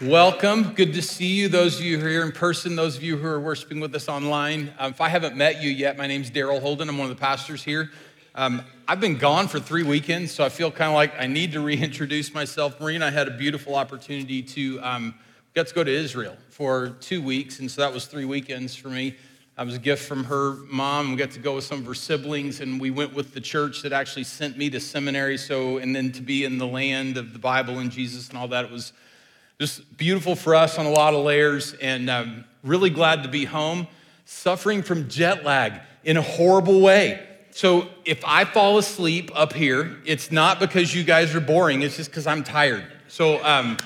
Welcome. Good to see you. Those of you who are here in person, those of you who are worshiping with us online. Um, if I haven't met you yet, my name's Daryl Holden. I'm one of the pastors here. Um, I've been gone for three weekends, so I feel kind of like I need to reintroduce myself. Marie and I had a beautiful opportunity to um, get to go to Israel for two weeks, and so that was three weekends for me. It was a gift from her mom. We got to go with some of her siblings, and we went with the church that actually sent me to seminary. So, and then to be in the land of the Bible and Jesus and all that, it was just beautiful for us on a lot of layers, and um, really glad to be home. Suffering from jet lag in a horrible way. So if I fall asleep up here, it's not because you guys are boring, it's just because I'm tired. So um,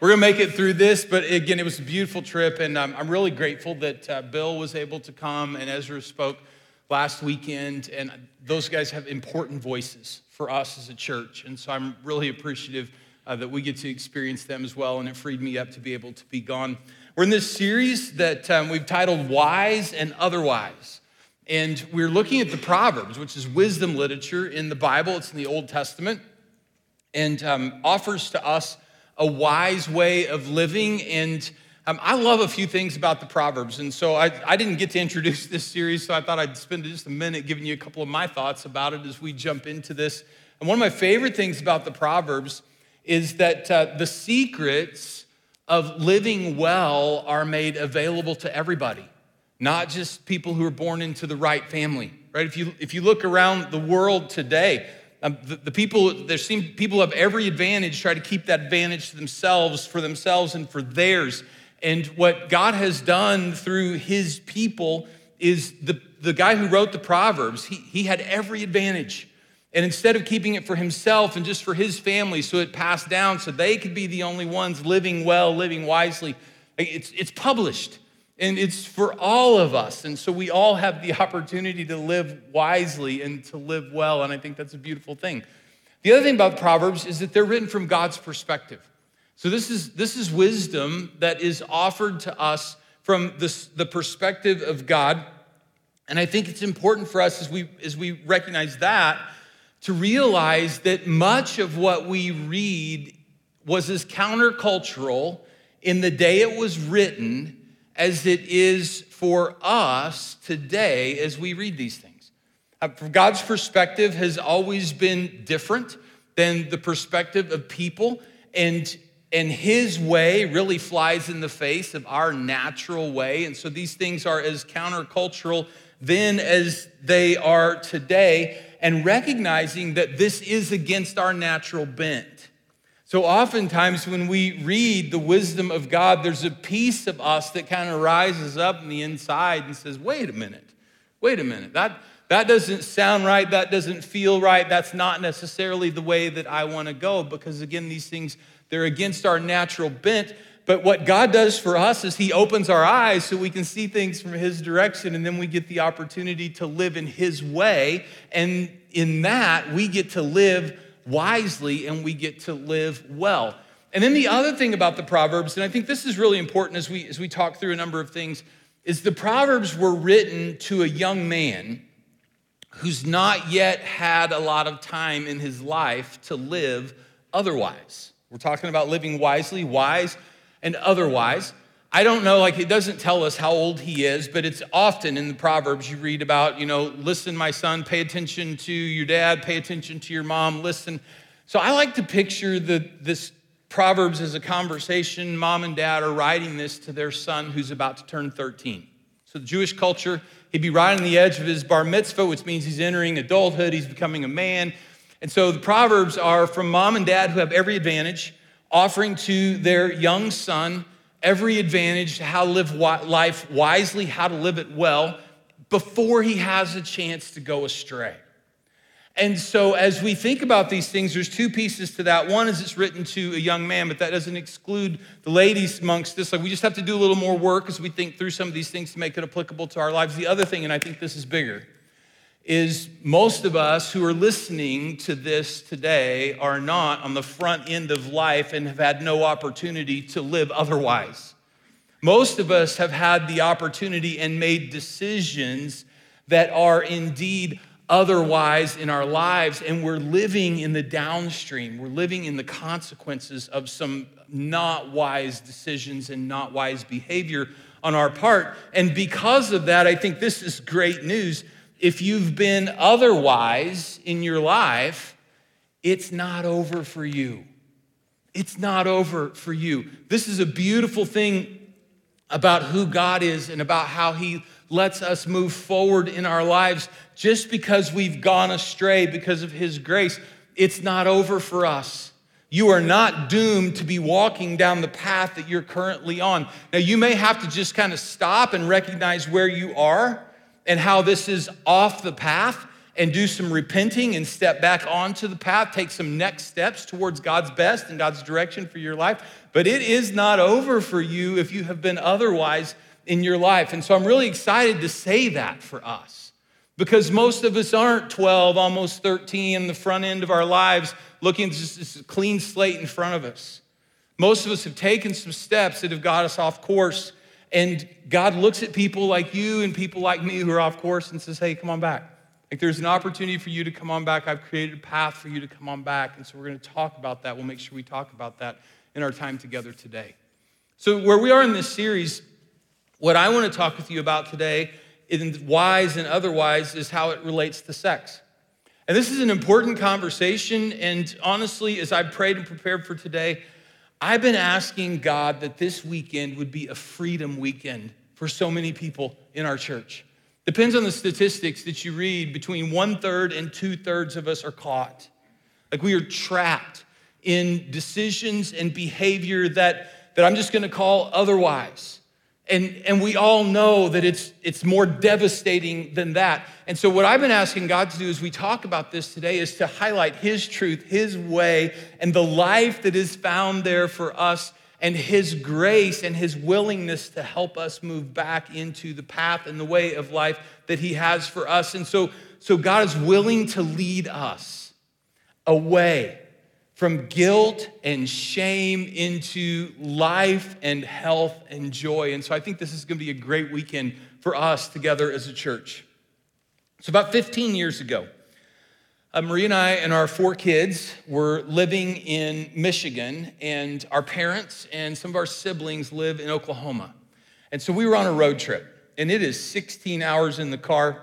we're gonna make it through this, but again, it was a beautiful trip, and um, I'm really grateful that uh, Bill was able to come and Ezra spoke last weekend, and those guys have important voices for us as a church, and so I'm really appreciative uh, that we get to experience them as well, and it freed me up to be able to be gone. We're in this series that um, we've titled Wise and Otherwise. And we're looking at the Proverbs, which is wisdom literature in the Bible, it's in the Old Testament, and um, offers to us a wise way of living. And um, I love a few things about the Proverbs. And so I, I didn't get to introduce this series, so I thought I'd spend just a minute giving you a couple of my thoughts about it as we jump into this. And one of my favorite things about the Proverbs is that uh, the secrets of living well are made available to everybody, not just people who are born into the right family, right? If you, if you look around the world today, um, the, the, people, there seem people have every advantage, try to keep that advantage to themselves, for themselves and for theirs. And what God has done through his people is the, the guy who wrote the Proverbs, he, he had every advantage. And instead of keeping it for himself and just for his family, so it passed down so they could be the only ones living well, living wisely, it's, it's published and it's for all of us. And so we all have the opportunity to live wisely and to live well. And I think that's a beautiful thing. The other thing about Proverbs is that they're written from God's perspective. So this is, this is wisdom that is offered to us from this, the perspective of God. And I think it's important for us as we, as we recognize that to realize that much of what we read was as countercultural in the day it was written as it is for us today as we read these things. Uh, God's perspective has always been different than the perspective of people, and, and His way really flies in the face of our natural way. And so these things are as countercultural then as they are today and recognizing that this is against our natural bent. So, oftentimes, when we read the wisdom of God, there's a piece of us that kind of rises up in the inside and says, wait a minute, wait a minute. That, that doesn't sound right. That doesn't feel right. That's not necessarily the way that I want to go because, again, these things, they're against our natural bent. But what God does for us is He opens our eyes so we can see things from His direction, and then we get the opportunity to live in His way. And in that, we get to live wisely and we get to live well. And then the other thing about the Proverbs, and I think this is really important as we, as we talk through a number of things, is the Proverbs were written to a young man who's not yet had a lot of time in his life to live otherwise. We're talking about living wisely, wise and otherwise. I don't know, like it doesn't tell us how old he is, but it's often in the Proverbs you read about, you know, listen, my son, pay attention to your dad, pay attention to your mom, listen. So I like to picture the, this Proverbs as a conversation. Mom and dad are writing this to their son who's about to turn 13. So, the Jewish culture, he'd be right on the edge of his bar mitzvah, which means he's entering adulthood, he's becoming a man. And so, the Proverbs are from mom and dad who have every advantage offering to their young son every advantage to how to live life wisely, how to live it well, before he has a chance to go astray. And so, as we think about these things, there's two pieces to that. One is it's written to a young man, but that doesn't exclude the ladies amongst this. Like, we just have to do a little more work as we think through some of these things to make it applicable to our lives. The other thing, and I think this is bigger, is most of us who are listening to this today are not on the front end of life and have had no opportunity to live otherwise. Most of us have had the opportunity and made decisions that are indeed otherwise in our lives, and we're living in the downstream. We're living in the consequences of some not wise decisions and not wise behavior on our part. And because of that, I think this is great news. If you've been otherwise in your life, it's not over for you. It's not over for you. This is a beautiful thing about who God is and about how He lets us move forward in our lives just because we've gone astray because of His grace. It's not over for us. You are not doomed to be walking down the path that you're currently on. Now, you may have to just kind of stop and recognize where you are and how this is off the path and do some repenting and step back onto the path, take some next steps towards God's best and God's direction for your life. But it is not over for you if you have been otherwise in your life. And so I'm really excited to say that for us because most of us aren't 12, almost 13 in the front end of our lives looking at just this clean slate in front of us. Most of us have taken some steps that have got us off course. And God looks at people like you and people like me who are off course and says, hey, come on back. Like there's an opportunity for you to come on back. I've created a path for you to come on back. And so we're going to talk about that. We'll make sure we talk about that in our time together today. So, where we are in this series, what I want to talk with you about today, in wise and otherwise, is how it relates to sex. And this is an important conversation. And honestly, as I prayed and prepared for today, I've been asking God that this weekend would be a freedom weekend for so many people in our church. Depends on the statistics that you read, between one third and two thirds of us are caught. Like we are trapped in decisions and behavior that, that I'm just gonna call otherwise. And, and we all know that it's, it's more devastating than that. And so, what I've been asking God to do as we talk about this today is to highlight His truth, His way, and the life that is found there for us and His grace and His willingness to help us move back into the path and the way of life that He has for us. And so, so God is willing to lead us away from guilt and shame into life and health and joy. And so I think this is going to be a great weekend for us together as a church. So, about 15 years ago, uh, Marie and I and our four kids were living in Michigan, and our parents and some of our siblings live in Oklahoma. And so we were on a road trip, and it is 16 hours in the car,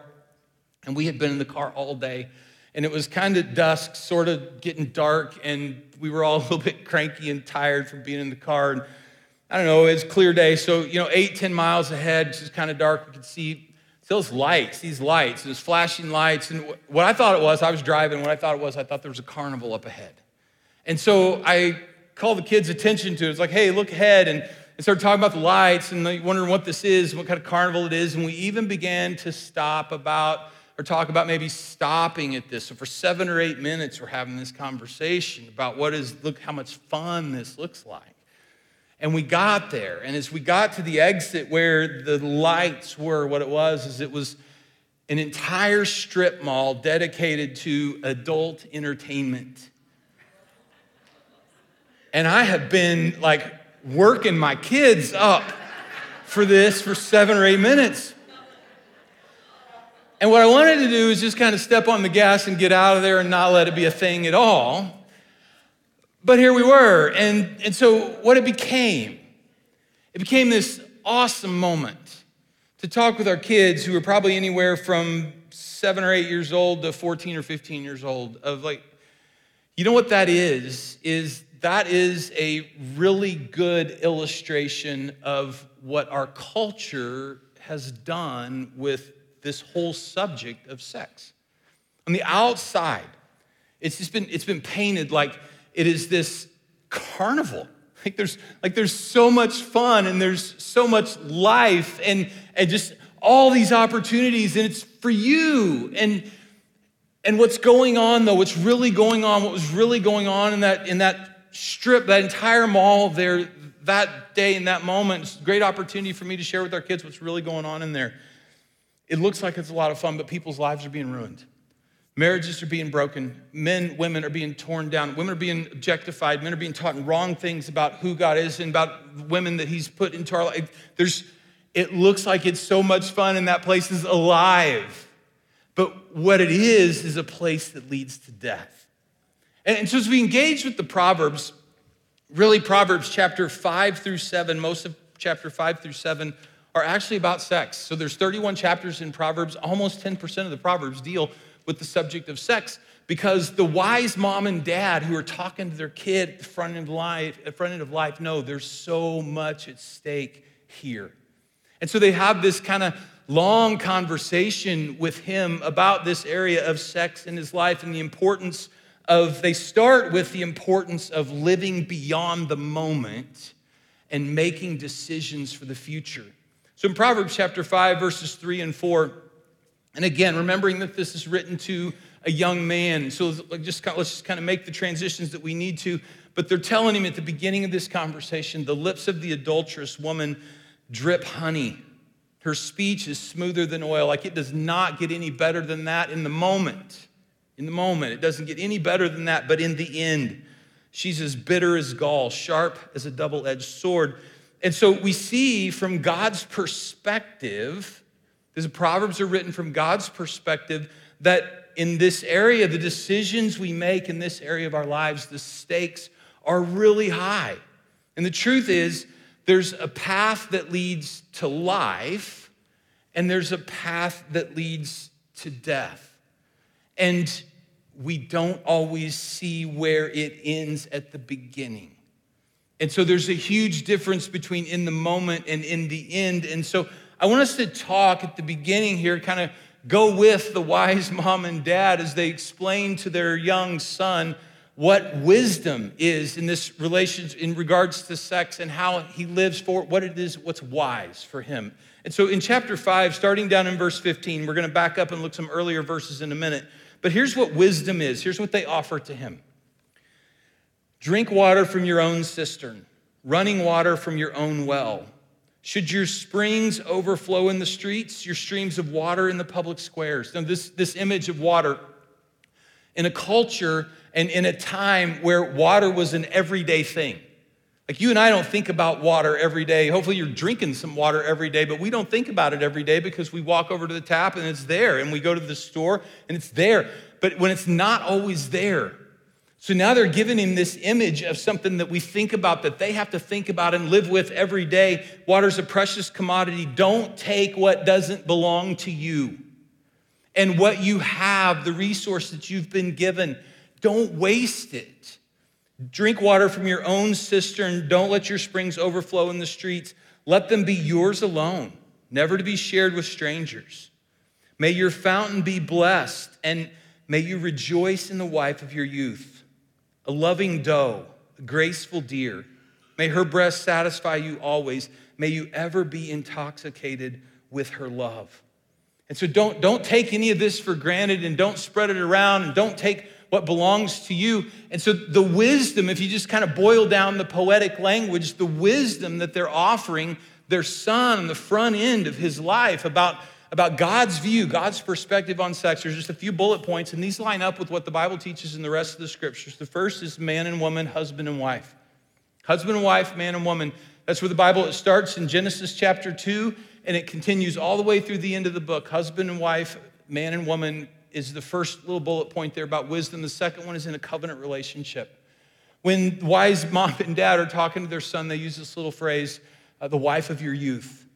and we had been in the car all day. And it was kind of dusk, sort of getting dark, and we were all a little bit cranky and tired from being in the car. And I don't know, it was clear day. So, you know, eight, 10 miles ahead, it's kind of dark. We could see those lights, these lights, those flashing lights. And what I thought it was, I was driving, what I thought it was, I thought there was a carnival up ahead. And so I called the kids' attention to it. It's like, hey, look ahead. And, and started talking about the lights and wondering what this is, what kind of carnival it is. And we even began to stop about, or talk about maybe stopping at this. So for seven or eight minutes, we're having this conversation about what is, look how much fun this looks like. And we got there. And as we got to the exit where the lights were, what it was is it was an entire strip mall dedicated to adult entertainment. And I have been like working my kids up for this for seven or eight minutes. And what I wanted to do is just kind of step on the gas and get out of there and not let it be a thing at all. But here we were. And, and so, what it became, it became this awesome moment to talk with our kids who were probably anywhere from seven or eight years old to 14 or 15 years old of like, you know what that is? Is that is a really good illustration of what our culture has done with this whole subject of sex. On the outside, it's just been, it's been painted like it is this carnival. Like there's, like there's so much fun and there's so much life and, and just all these opportunities, and it's for you. And, and what's going on though, what's really going on, what was really going on in that, in that strip, that entire mall there that day in that moment, it's a great opportunity for me to share with our kids what's really going on in there. It looks like it's a lot of fun, but people's lives are being ruined. Marriages are being broken. Men, women are being torn down. Women are being objectified. Men are being taught wrong things about who God is and about women that He's put into our life. There's, it looks like it's so much fun and that place is alive. But what it is, is a place that leads to death. And so as we engage with the Proverbs, really Proverbs chapter 5 through 7, most of chapter 5 through 7 are actually about sex. So there's 31 chapters in Proverbs, almost 10% of the Proverbs deal with the subject of sex because the wise mom and dad who are talking to their kid at the front end of life, at front end of life know there's so much at stake here. And so they have this kind of long conversation with him about this area of sex in his life and the importance of, they start with the importance of living beyond the moment and making decisions for the future. So in Proverbs chapter 5, verses 3 and 4, and again, remembering that this is written to a young man. So just let's just kind of make the transitions that we need to. But they're telling him at the beginning of this conversation the lips of the adulterous woman drip honey. Her speech is smoother than oil. Like it does not get any better than that in the moment. In the moment, it doesn't get any better than that. But in the end, she's as bitter as gall, sharp as a double edged sword. And so we see from God's perspective, because the Proverbs are written from God's perspective, that in this area, the decisions we make in this area of our lives, the stakes are really high. And the truth is, there's a path that leads to life, and there's a path that leads to death. And we don't always see where it ends at the beginning. And so there's a huge difference between in the moment and in the end. And so I want us to talk at the beginning here, kind of go with the wise mom and dad as they explain to their young son what wisdom is in this relationship in regards to sex and how he lives for what it is, what's wise for him. And so in chapter 5, starting down in verse 15, we're going to back up and look some earlier verses in a minute. But here's what wisdom is. Here's what they offer to him. Drink water from your own cistern, running water from your own well. Should your springs overflow in the streets, your streams of water in the public squares? Now, this, this image of water in a culture and in a time where water was an everyday thing. Like you and I don't think about water every day. Hopefully, you're drinking some water every day, but we don't think about it every day because we walk over to the tap and it's there, and we go to the store and it's there. But when it's not always there, so now they're giving him this image of something that we think about that they have to think about and live with every day. Water's a precious commodity. Don't take what doesn't belong to you. And what you have, the resource that you've been given, don't waste it. Drink water from your own cistern. Don't let your springs overflow in the streets. Let them be yours alone, never to be shared with strangers. May your fountain be blessed, and may you rejoice in the wife of your youth a loving doe, a graceful deer. May her breast satisfy you always. May you ever be intoxicated with her love. And so don't, don't take any of this for granted and don't spread it around and don't take what belongs to you. And so the wisdom, if you just kind of boil down the poetic language, the wisdom that they're offering their son on the front end of his life about about God's view, God's perspective on sex. There's just a few bullet points, and these line up with what the Bible teaches in the rest of the scriptures. The first is man and woman, husband and wife. Husband and wife, man and woman. That's where the Bible it starts in Genesis chapter 2, and it continues all the way through the end of the book. Husband and wife, man and woman is the first little bullet point there about wisdom. The second one is in a covenant relationship. When wise mom and dad are talking to their son, they use this little phrase, uh, the wife of your youth.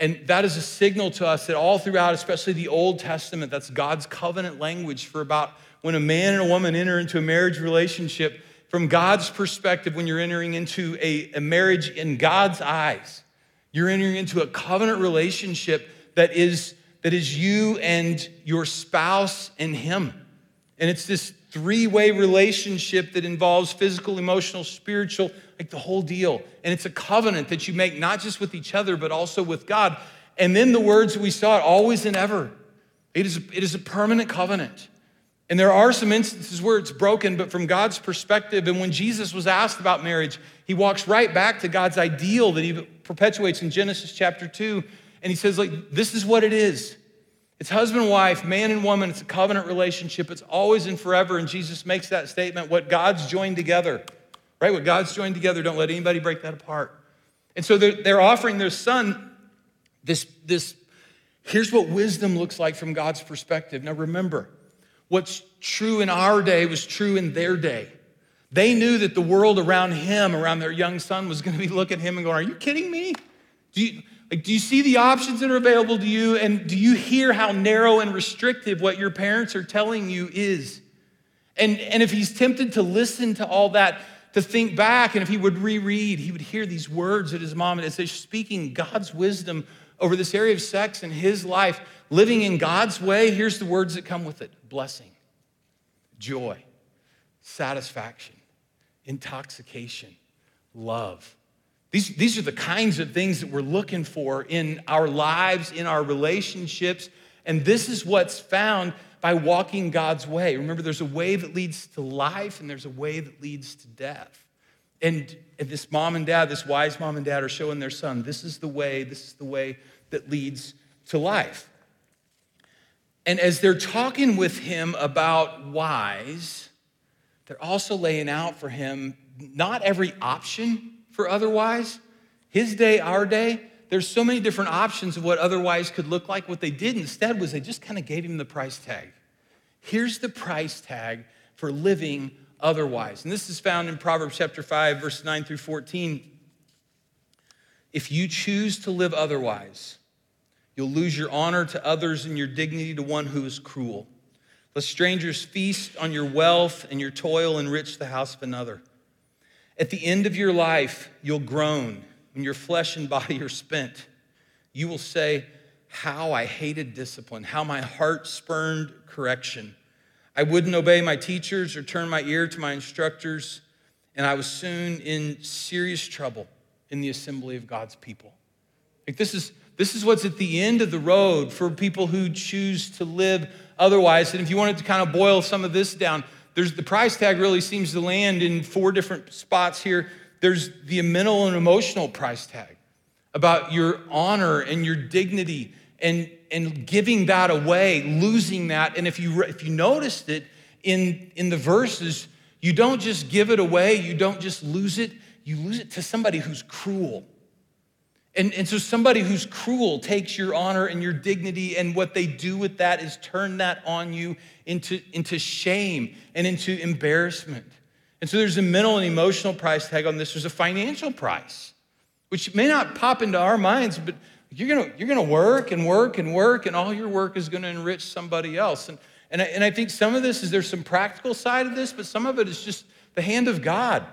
And that is a signal to us that all throughout, especially the Old Testament, that's God's covenant language for about when a man and a woman enter into a marriage relationship. From God's perspective, when you're entering into a, a marriage in God's eyes, you're entering into a covenant relationship that is, that is you and your spouse and Him. And it's this three way relationship that involves physical, emotional, spiritual, like the whole deal. And it's a covenant that you make not just with each other, but also with God. And then the words we saw always and ever. It is, it is a permanent covenant. And there are some instances where it's broken, but from God's perspective, and when Jesus was asked about marriage, he walks right back to God's ideal that he perpetuates in Genesis chapter 2. And he says, like, this is what it is. It's husband and wife, man and woman. It's a covenant relationship. It's always and forever. And Jesus makes that statement what God's joined together, right? What God's joined together, don't let anybody break that apart. And so they're, they're offering their son this, this Here's what wisdom looks like from God's perspective. Now remember, what's true in our day was true in their day. They knew that the world around him, around their young son, was going to be looking at him and going, Are you kidding me? Do you, like, do you see the options that are available to you? And do you hear how narrow and restrictive what your parents are telling you is? And, and if he's tempted to listen to all that, to think back, and if he would reread, he would hear these words that his mom they're speaking God's wisdom over this area of sex in his life, living in God's way. Here's the words that come with it blessing, joy, satisfaction, intoxication, love. These, these are the kinds of things that we're looking for in our lives, in our relationships. And this is what's found by walking God's way. Remember, there's a way that leads to life and there's a way that leads to death. And, and this mom and dad, this wise mom and dad, are showing their son this is the way, this is the way that leads to life. And as they're talking with him about wise, they're also laying out for him not every option for otherwise. His day, our day, there's so many different options of what otherwise could look like. What they did instead was they just kind of gave him the price tag. Here's the price tag for living otherwise. And this is found in Proverbs chapter 5, verse 9 through 14. If you choose to live otherwise, you'll lose your honor to others and your dignity to one who is cruel. Let strangers feast on your wealth and your toil enrich the house of another. At the end of your life, you'll groan when your flesh and body are spent. You will say, How I hated discipline, how my heart spurned correction. I wouldn't obey my teachers or turn my ear to my instructors, and I was soon in serious trouble in the assembly of God's people. Like this is this is what's at the end of the road for people who choose to live otherwise. And if you wanted to kind of boil some of this down, there's the price tag really seems to land in four different spots here. There's the mental and emotional price tag about your honor and your dignity and, and giving that away, losing that. And if you, if you noticed it in, in the verses, you don't just give it away, you don't just lose it, you lose it to somebody who's cruel. And, and so somebody who's cruel takes your honor and your dignity, and what they do with that is turn that on you into, into shame and into embarrassment. And so there's a mental and emotional price tag on this. There's a financial price, which may not pop into our minds, but you're gonna, you're gonna work and work and work, and all your work is gonna enrich somebody else. And, and, I, and I think some of this is there's some practical side of this, but some of it is just the hand of God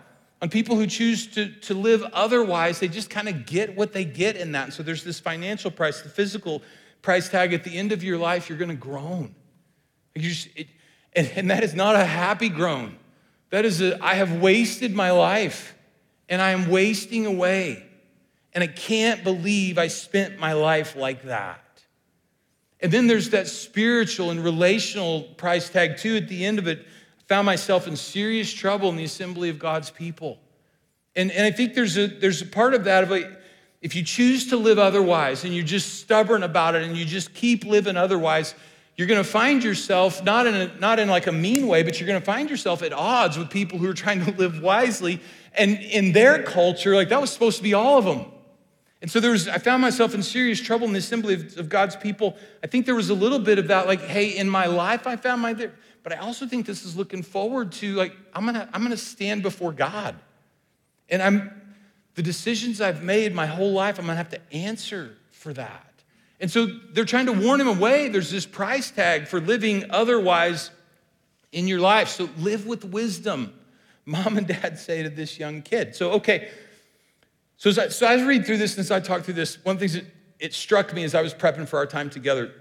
on people who choose to, to live otherwise, they just kind of get what they get in that. And so there's this financial price, the physical price tag. At the end of your life, you're going to groan. Just, it, and, and that is not a happy groan. That is a, I have wasted my life and I am wasting away. And I can't believe I spent my life like that. And then there's that spiritual and relational price tag, too, at the end of it found myself in serious trouble in the assembly of God's people. And, and I think there's a, there's a part of that of like, if you choose to live otherwise and you're just stubborn about it and you just keep living otherwise, you're going to find yourself not in a, not in like a mean way, but you're going to find yourself at odds with people who are trying to live wisely. And in their culture, like that was supposed to be all of them. And so there was, I found myself in serious trouble in the assembly of, of God's people. I think there was a little bit of that, like, hey, in my life, I found my, but I also think this is looking forward to like I'm gonna I'm gonna stand before God, and I'm the decisions I've made my whole life. I'm gonna have to answer for that. And so they're trying to warn him away. There's this price tag for living otherwise in your life. So live with wisdom. Mom and dad say to this young kid. So, okay. So as I, so as I read through this and as I talk through this, one of the things that it struck me as I was prepping for our time together.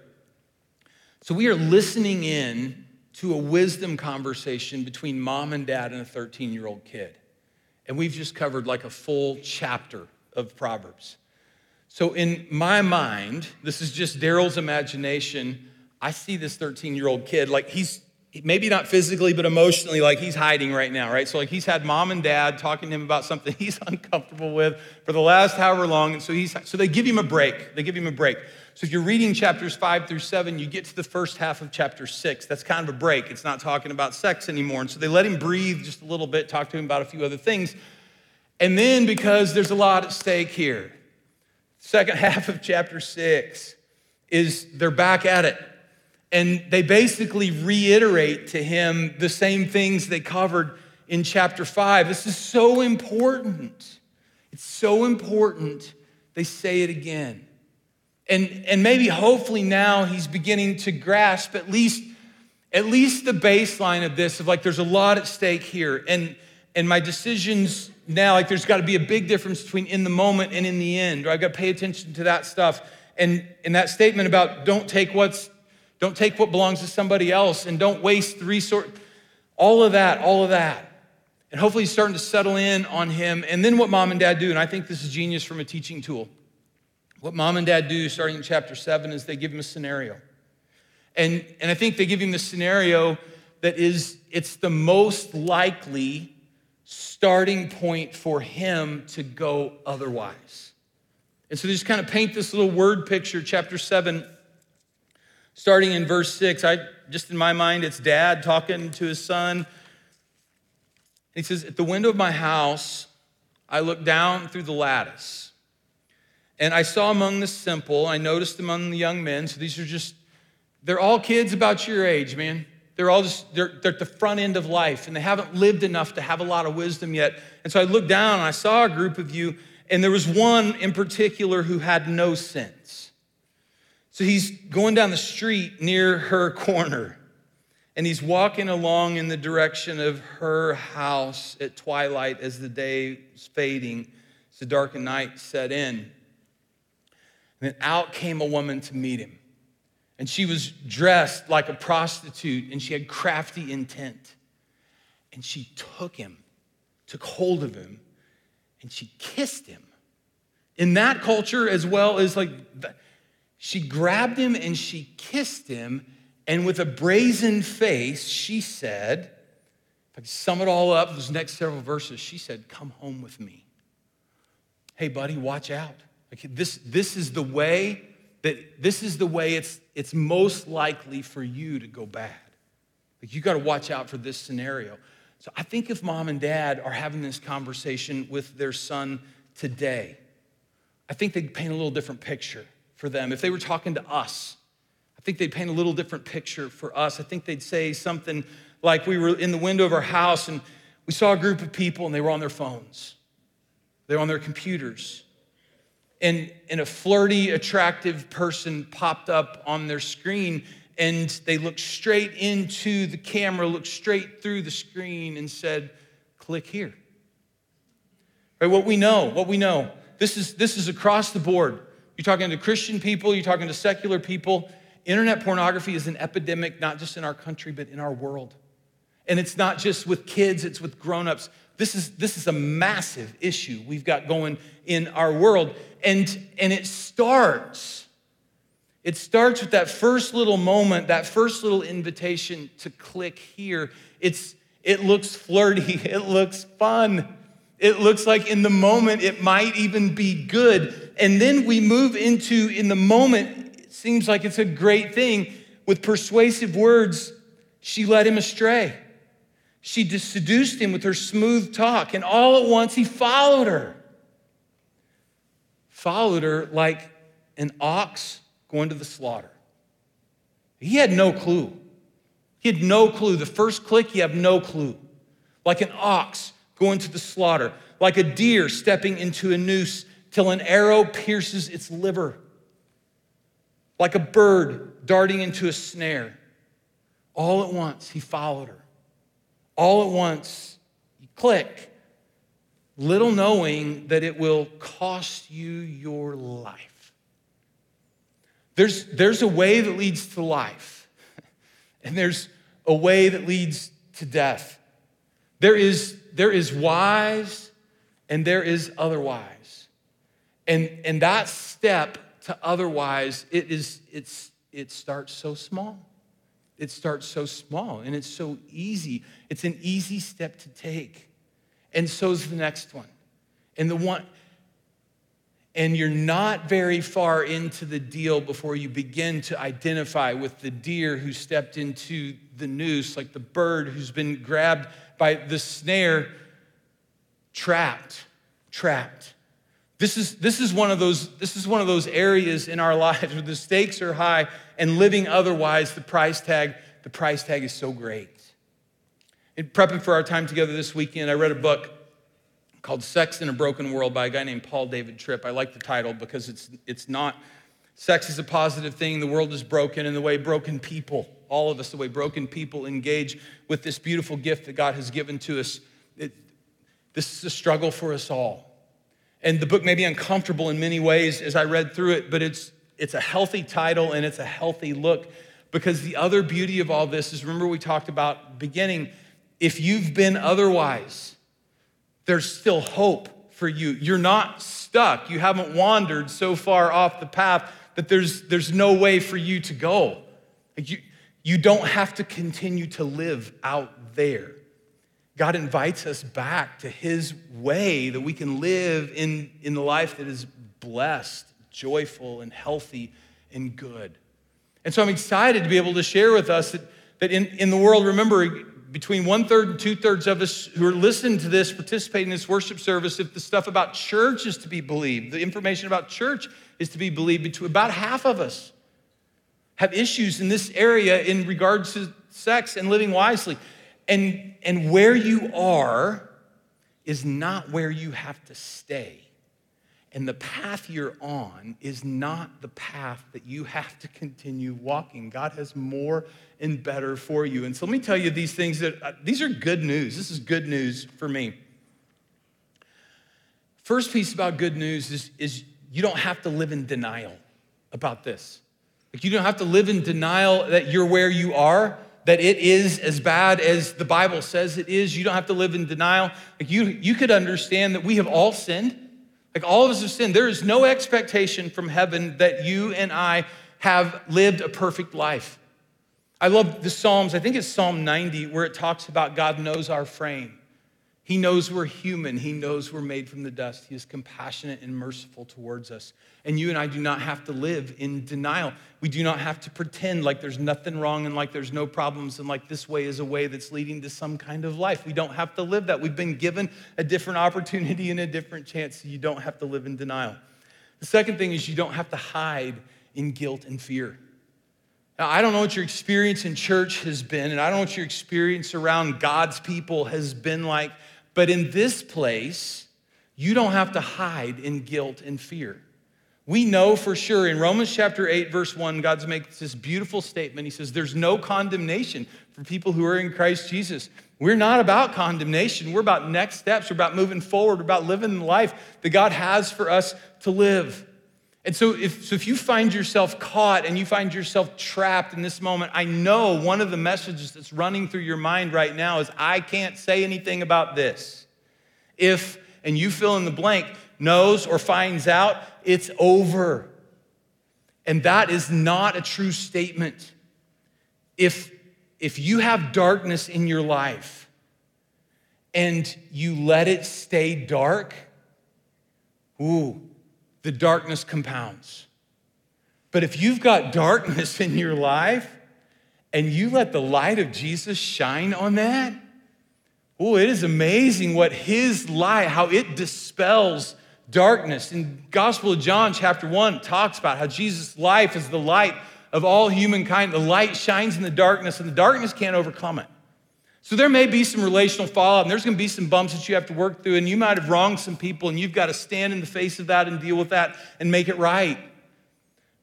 So we are listening in to a wisdom conversation between mom and dad and a 13 year old kid. And we've just covered like a full chapter of Proverbs. So, in my mind, this is just Daryl's imagination. I see this 13 year old kid, like he's maybe not physically, but emotionally, like he's hiding right now, right? So, like he's had mom and dad talking to him about something he's uncomfortable with for the last however long. And so, he's, so they give him a break. They give him a break. So if you're reading chapters five through seven, you get to the first half of chapter six. That's kind of a break. It's not talking about sex anymore. And so they let him breathe just a little bit, talk to him about a few other things. And then, because there's a lot at stake here, second half of chapter six is they're back at it. And they basically reiterate to him the same things they covered in chapter five. This is so important. It's so important they say it again. And, and maybe hopefully now he's beginning to grasp at least, at least the baseline of this of like there's a lot at stake here. And, and my decisions now, like there's got to be a big difference between in the moment and in the end. Or I've got to pay attention to that stuff. And, and that statement about don't take what's don't take what belongs to somebody else and don't waste the resource. All of that, all of that. And hopefully he's starting to settle in on him. And then what mom and dad do, and I think this is genius from a teaching tool. What mom and dad do starting in chapter seven is they give him a scenario. And, and I think they give him the scenario that is, it's the most likely starting point for him to go otherwise. And so they just kind of paint this little word picture, chapter seven, starting in verse six. I just in my mind, it's dad talking to his son. He says, At the window of my house, I looked down through the lattice. And I saw among the simple, I noticed among the young men, so these are just, they're all kids about your age, man. They're all just, they're, they're at the front end of life and they haven't lived enough to have a lot of wisdom yet. And so I looked down and I saw a group of you, and there was one in particular who had no sense. So he's going down the street near her corner and he's walking along in the direction of her house at twilight as the day is fading, as the darkened night set in. And then out came a woman to meet him. And she was dressed like a prostitute and she had crafty intent. And she took him, took hold of him, and she kissed him. In that culture, as well as like, she grabbed him and she kissed him. And with a brazen face, she said, if I could sum it all up, those next several verses, she said, Come home with me. Hey, buddy, watch out. Like this, this is the way that this is the way it's, it's most likely for you to go bad. Like you got to watch out for this scenario. So I think if mom and dad are having this conversation with their son today, I think they'd paint a little different picture for them. If they were talking to us, I think they'd paint a little different picture for us. I think they'd say something like we were in the window of our house and we saw a group of people and they were on their phones, they were on their computers and, and a flirty, attractive person popped up on their screen and they looked straight into the camera, looked straight through the screen, and said, Click here. Right, what we know, what we know. This is, this is across the board. You're talking to Christian people, you're talking to secular people. Internet pornography is an epidemic, not just in our country, but in our world. And it's not just with kids, it's with grown-ups. This is, this is a massive issue we've got going in our world. And, and it starts, it starts with that first little moment, that first little invitation to click here. It's, it looks flirty, it looks fun. It looks like in the moment it might even be good. And then we move into, in the moment, it seems like it's a great thing. With persuasive words, she led him astray. She seduced him with her smooth talk, and all at once he followed her. Followed her like an ox going to the slaughter. He had no clue. He had no clue. The first click, you have no clue. Like an ox going to the slaughter, like a deer stepping into a noose till an arrow pierces its liver, like a bird darting into a snare. All at once, he followed her all at once, you click, little knowing that it will cost you your life. There's, there's a way that leads to life, and there's a way that leads to death. There is, there is wise and there is otherwise. And, and that step to otherwise, it, is, it's, it starts so small it starts so small and it's so easy. It's an easy step to take. And so's the next one. And the one, and you're not very far into the deal before you begin to identify with the deer who stepped into the noose, like the bird who's been grabbed by the snare, trapped, trapped. This is, this, is one of those, this is one of those areas in our lives where the stakes are high and living otherwise, the price tag, the price tag is so great. In prepping for our time together this weekend, I read a book called Sex in a Broken World by a guy named Paul David Tripp. I like the title because it's, it's not, sex is a positive thing, the world is broken, and the way broken people, all of us, the way broken people engage with this beautiful gift that God has given to us, it, this is a struggle for us all. And the book may be uncomfortable in many ways as I read through it, but it's, it's a healthy title and it's a healthy look. Because the other beauty of all this is remember we talked about beginning if you've been otherwise there's still hope for you. You're not stuck. You haven't wandered so far off the path that there's there's no way for you to go. You, you don't have to continue to live out there God invites us back to his way that we can live in, in the life that is blessed, joyful, and healthy and good. And so I'm excited to be able to share with us that, that in, in the world, remember, between one third and two thirds of us who are listening to this, participating in this worship service, if the stuff about church is to be believed, the information about church is to be believed, between about half of us have issues in this area in regards to sex and living wisely. And, and where you are is not where you have to stay. And the path you're on is not the path that you have to continue walking. God has more and better for you. And so let me tell you these things that uh, these are good news. This is good news for me. First piece about good news is, is you don't have to live in denial about this. Like you don't have to live in denial that you're where you are that it is as bad as the Bible says it is. You don't have to live in denial. Like you, you could understand that we have all sinned. Like all of us have sinned. There is no expectation from heaven that you and I have lived a perfect life. I love the Psalms. I think it's Psalm 90 where it talks about God knows our frame. He knows we're human. He knows we're made from the dust. He is compassionate and merciful towards us. And you and I do not have to live in denial. We do not have to pretend like there's nothing wrong and like there's no problems and like this way is a way that's leading to some kind of life. We don't have to live that. We've been given a different opportunity and a different chance. So you don't have to live in denial. The second thing is you don't have to hide in guilt and fear. Now, I don't know what your experience in church has been, and I don't know what your experience around God's people has been like. But in this place, you don't have to hide in guilt and fear. We know for sure in Romans chapter 8, verse 1, God makes this beautiful statement. He says, There's no condemnation for people who are in Christ Jesus. We're not about condemnation. We're about next steps. We're about moving forward. We're about living the life that God has for us to live. And so if, so if you find yourself caught and you find yourself trapped in this moment, I know one of the messages that's running through your mind right now is I can't say anything about this. If, and you fill in the blank, knows or finds out, it's over. And that is not a true statement. If, if you have darkness in your life and you let it stay dark, ooh, the darkness compounds. But if you've got darkness in your life and you let the light of Jesus shine on that, oh, it is amazing what his light, how it dispels darkness. In Gospel of John, chapter 1, talks about how Jesus' life is the light of all humankind. The light shines in the darkness, and the darkness can't overcome it. So there may be some relational fallout, and there's going to be some bumps that you have to work through, and you might have wronged some people, and you've got to stand in the face of that and deal with that and make it right.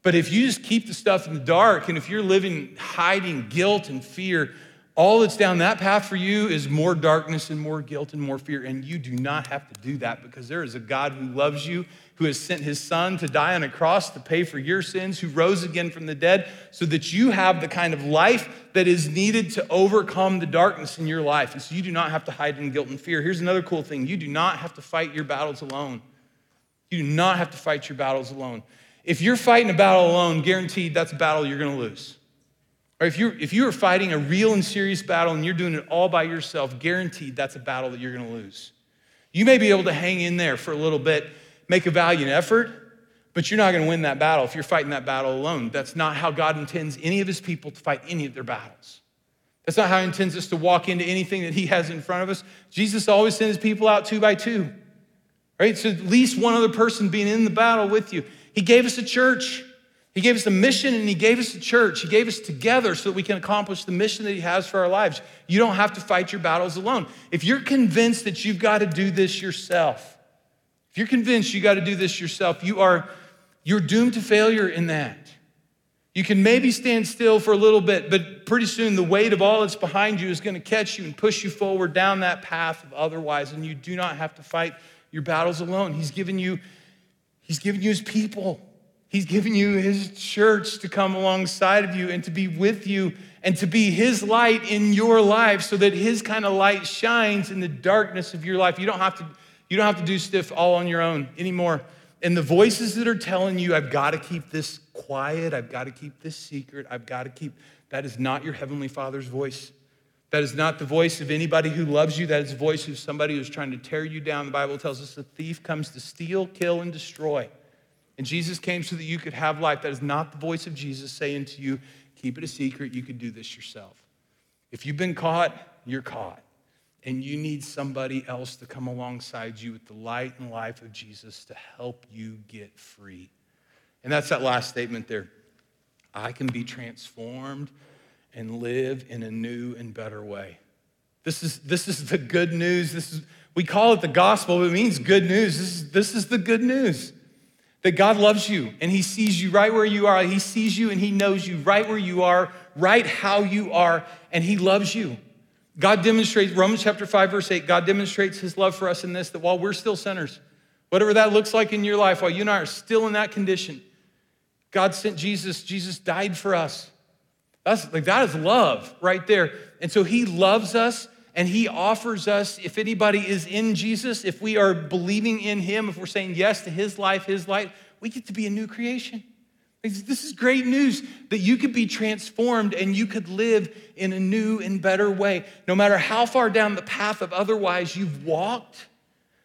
But if you just keep the stuff in the dark, and if you're living hiding guilt and fear, all that's down that path for you is more darkness and more guilt and more fear. And you do not have to do that because there is a God who loves you who has sent his son to die on a cross to pay for your sins, who rose again from the dead, so that you have the kind of life that is needed to overcome the darkness in your life. And so you do not have to hide in guilt and fear. Here's another cool thing you do not have to fight your battles alone. You do not have to fight your battles alone. If you're fighting a battle alone, guaranteed that's a battle you're going to lose. Or if you're, if you are fighting a real and serious battle and you're doing it all by yourself, guaranteed that's a battle that you're going to lose. You may be able to hang in there for a little bit make a valiant effort, but you're not going to win that battle if you're fighting that battle alone. That's not how God intends any of his people to fight any of their battles. That's not how he intends us to walk into anything that he has in front of us. Jesus always sends his people out two by two. right? So at least one other person being in the battle with you. He gave us a church. He gave us a mission and he gave us a church. He gave us together so that we can accomplish the mission that he has for our lives. You don't have to fight your battles alone. If you're convinced that you've got to do this yourself, if you're convinced you got to do this yourself, you are you're doomed to failure in that. You can maybe stand still for a little bit, but pretty soon the weight of all that's behind you is going to catch you and push you forward down that path of otherwise and you do not have to fight your battles alone. He's given you he's given you his people. He's given you his church to come alongside of you and to be with you and to be his light in your life so that his kind of light shines in the darkness of your life. You don't have to, you don't have to do stuff all on your own anymore. And the voices that are telling you, I've got to keep this quiet, I've got to keep this secret, I've got to keep, that is not your Heavenly Father's voice. That is not the voice of anybody who loves you. That is the voice of somebody who's trying to tear you down. The Bible tells us the thief comes to steal, kill, and destroy. And Jesus came so that you could have life. That is not the voice of Jesus saying to you, keep it a secret. You could do this yourself. If you've been caught, you're caught. And you need somebody else to come alongside you with the light and life of Jesus to help you get free. And that's that last statement there. I can be transformed and live in a new and better way. This is, this is the good news. This is, we call it the gospel, but it means good news. This is, this is the good news that God loves you and He sees you right where you are. He sees you and He knows you right where you are, right how you are, and He loves you. God demonstrates, Romans chapter 5, verse 8, God demonstrates His love for us in this that while we're still sinners, whatever that looks like in your life, while you and I are still in that condition, God sent Jesus. Jesus died for us. That's like that is love right there. And so He loves us and he offers us, if anybody is in Jesus, if we are believing in him, if we're saying yes to his life, his light, we get to be a new creation. This is great news that you could be transformed and you could live in a new and better way. No matter how far down the path of otherwise you've walked,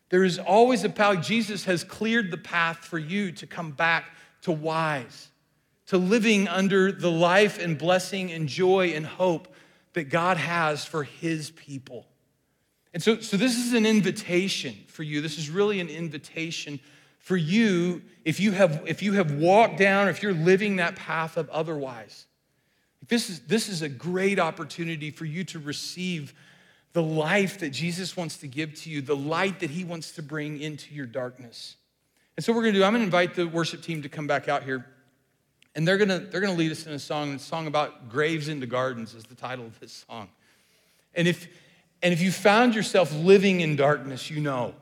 there is always a path. Jesus has cleared the path for you to come back to wise, to living under the life and blessing and joy and hope that God has for his people. And so, so this is an invitation for you. This is really an invitation for you if you have if you have walked down, if you're living that path of otherwise. This is, this is a great opportunity for you to receive the life that Jesus wants to give to you, the light that he wants to bring into your darkness. And so, we're gonna do, I'm gonna invite the worship team to come back out here. And they're gonna, they're gonna lead us in a song, a song about graves into gardens is the title of this song. And if, and if you found yourself living in darkness, you know.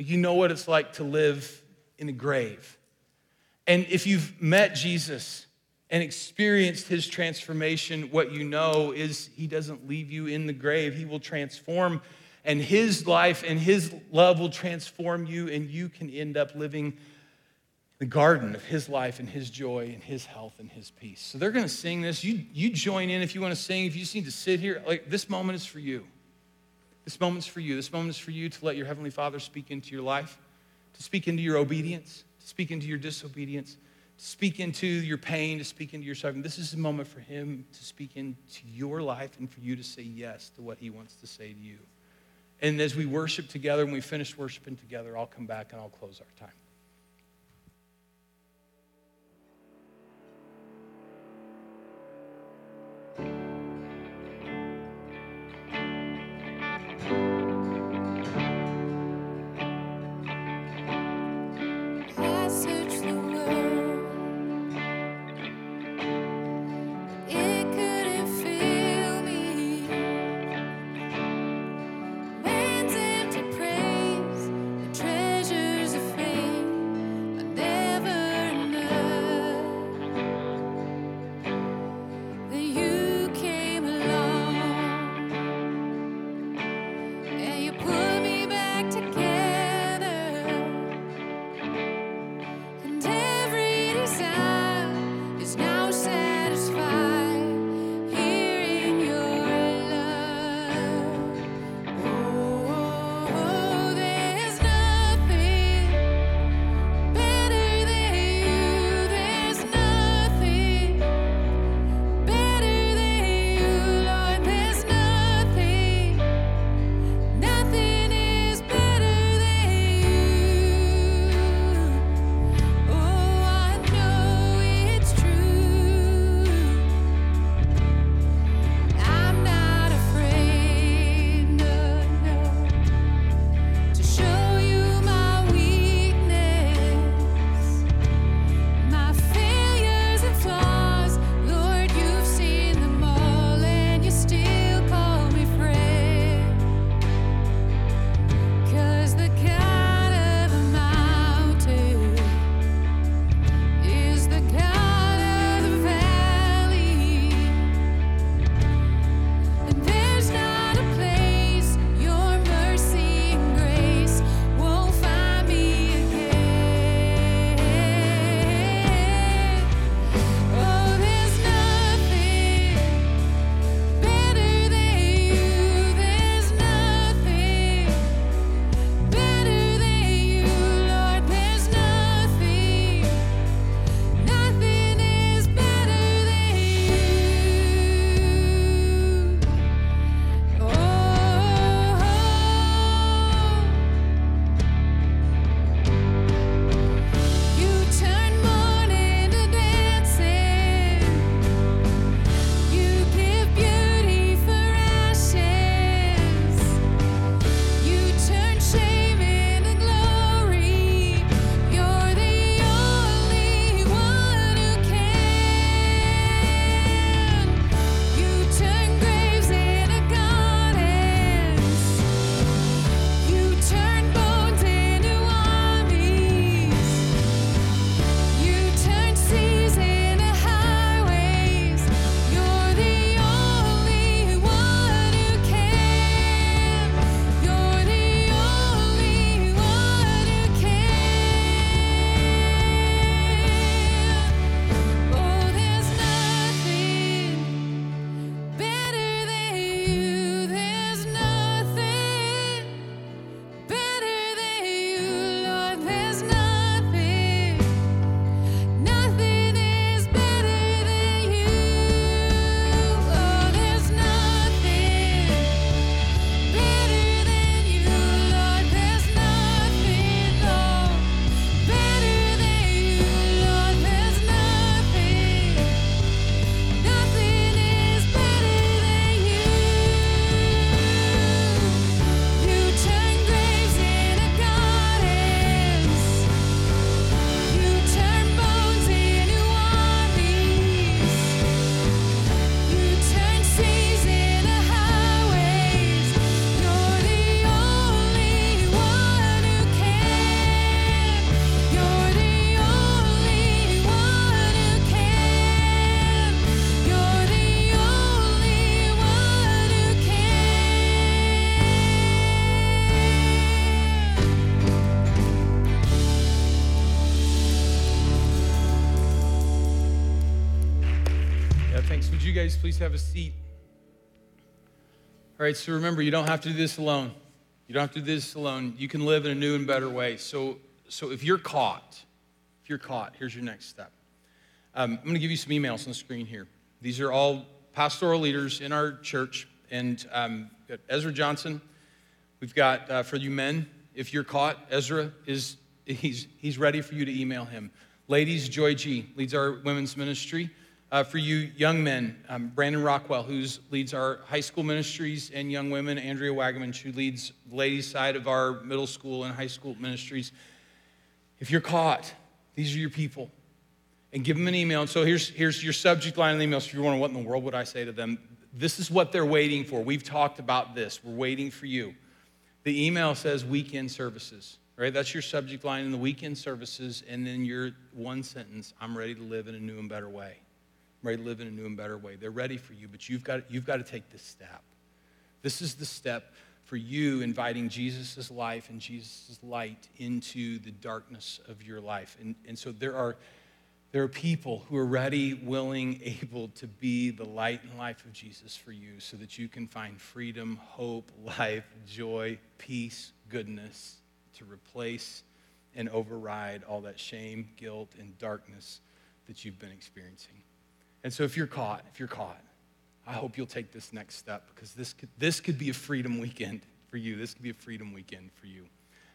You know what it's like to live in a grave. And if you've met Jesus and experienced his transformation, what you know is he doesn't leave you in the grave. He will transform, and his life and his love will transform you, and you can end up living the garden of his life and his joy and his health and his peace. So they're going to sing this. You, you join in if you want to sing. If you just need to sit here, like this moment is for you. This moment's for you. This moment is for you to let your Heavenly Father speak into your life, to speak into your obedience, to speak into your disobedience, to speak into your pain, to speak into your suffering. This is a moment for Him to speak into your life and for you to say yes to what He wants to say to you. And as we worship together, when we finish worshiping together, I'll come back and I'll close our time. Have a seat? All right, so remember, you don't have to do this alone. You don't have to do this alone. You can live in a new and better way. So, so if you're caught, if you're caught, here's your next step. Um, I'm going to give you some emails on the screen here. These are all pastoral leaders in our church. And um, Ezra Johnson, we've got uh, for you men, if you're caught, Ezra is he's, he's ready for you to email him. Ladies, Joy G leads our women's ministry. Uh, for you young men, um, Brandon Rockwell, who leads our high school ministries and young women, Andrea Wagaman, who leads the ladies' side of our middle school and high school ministries. If you're caught, these are your people. And give them an email. And so here's, here's your subject line in the email. So if you're wondering what in the world would I say to them, this is what they're waiting for. We've talked about this. We're waiting for you. The email says weekend services, right? That's your subject line in the weekend services. And then your one sentence I'm ready to live in a new and better way ready to live in a new and better way. They're ready for you, but you've got, you've got to take this step. This is the step for you inviting Jesus' life and Jesus' light into the darkness of your life. And, and so there are, there are people who are ready, willing, able to be the light and life of Jesus for you so that you can find freedom, hope, life, joy, peace, goodness to replace and override all that shame, guilt, and darkness that you've been experiencing. And so if you're caught, if you're caught, I hope you'll take this next step because this could, this could be a freedom weekend for you. This could be a freedom weekend for you.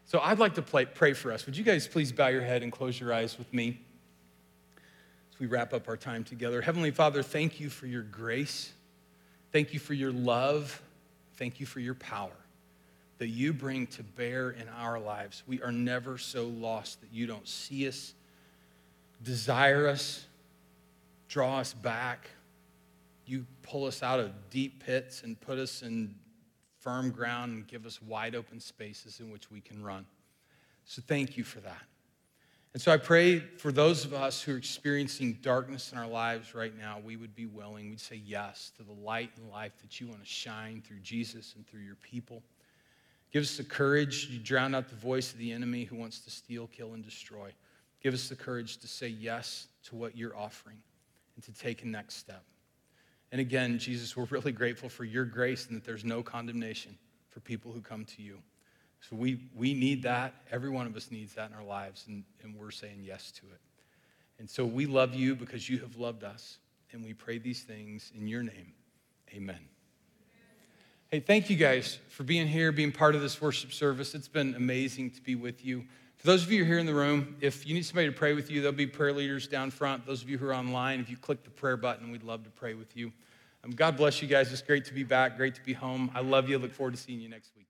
So I'd like to play, pray for us. Would you guys please bow your head and close your eyes with me as we wrap up our time together? Heavenly Father, thank you for your grace. Thank you for your love. Thank you for your power that you bring to bear in our lives. We are never so lost that you don't see us, desire us, draw us back. You pull us out of deep pits and put us in firm ground and give us wide open spaces in which we can run. So thank you for that. And so I pray for those of us who are experiencing darkness in our lives right now, we would be willing, we'd say yes to the light and life that you want to shine through Jesus and through your people. Give us the courage. You drown out the voice of the enemy who wants to steal, kill, and destroy. Give us the courage to say yes to what you're offering and to take a next step. And again, Jesus, we're really grateful for your grace and that there's no condemnation for people who come to you. So we, we need that. Every one of us needs that in our lives, and, and we're saying yes to it. And so we love you because you have loved us, and we pray these things in your name. Amen. Hey, thank you guys for being here, being part of this worship service. It's been amazing to be with you. For those of you here in the room, if you need somebody to pray with you, there'll be prayer leaders down front. Those of you who are online, if you click the prayer button, we'd love to pray with you. Um, God bless you guys. It's great to be back, great to be home. I love you. Look forward to seeing you next week.